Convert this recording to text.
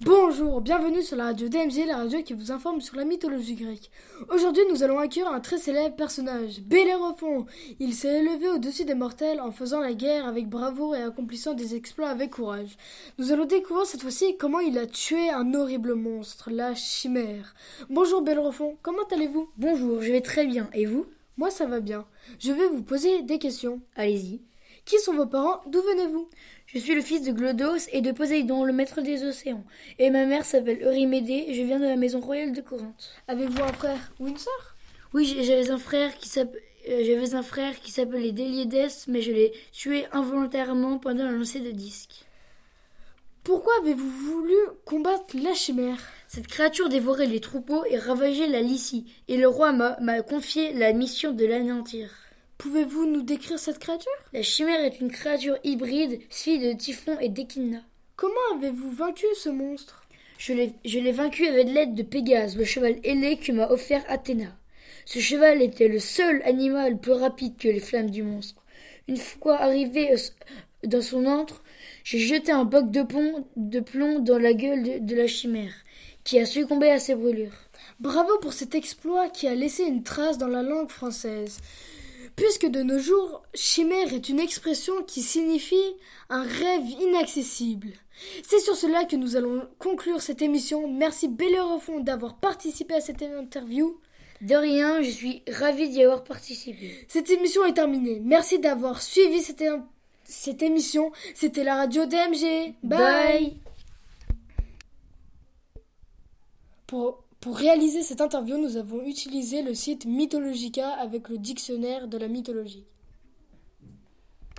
Bonjour, bienvenue sur la radio DMG, la radio qui vous informe sur la mythologie grecque. Aujourd'hui, nous allons accueillir un très célèbre personnage, Bellérophon. Il s'est élevé au-dessus des mortels en faisant la guerre avec bravoure et accomplissant des exploits avec courage. Nous allons découvrir cette fois-ci comment il a tué un horrible monstre, la chimère. Bonjour Bellérophon, comment allez-vous? Bonjour, je vais très bien. Et vous? Moi, ça va bien. Je vais vous poser des questions. Allez-y. Qui sont vos parents? D'où venez-vous? Je suis le fils de Glodos et de Poséidon, le maître des océans. Et ma mère s'appelle Eurymédée et je viens de la maison royale de Corinthe. Avez-vous un frère ou une sœur? Oui, j'ai- j'avais un frère qui s'appelait. J'avais un frère qui s'appelait Déliédès, mais je l'ai tué involontairement pendant un lancer de disque. Pourquoi avez-vous voulu combattre la chimère? Cette créature dévorait les troupeaux et ravageait la Lycie, et le roi m'a confié la mission de l'anéantir. Pouvez-vous nous décrire cette créature? La chimère est une créature hybride, fille de Typhon et d'Echidna. Comment avez-vous vaincu ce monstre? Je l'ai vaincu avec l'aide de Pégase, le cheval ailé que m'a offert Athéna. Ce cheval était le seul animal plus rapide que les flammes du monstre. Une fois arrivé dans son antre, j'ai jeté un boc de, pont, de plomb dans la gueule de, de la chimère, qui a succombé à ses brûlures. Bravo pour cet exploit qui a laissé une trace dans la langue française. Puisque de nos jours, chimère est une expression qui signifie un rêve inaccessible. C'est sur cela que nous allons conclure cette émission. Merci Bellérophon d'avoir participé à cette interview. De rien, je suis ravie d'y avoir participé. Cette émission est terminée. Merci d'avoir suivi cette, émission. C'était la radio DMG. Bye. Pour, pour réaliser cette interview, nous avons utilisé le site Mythologica avec le dictionnaire de la mythologie.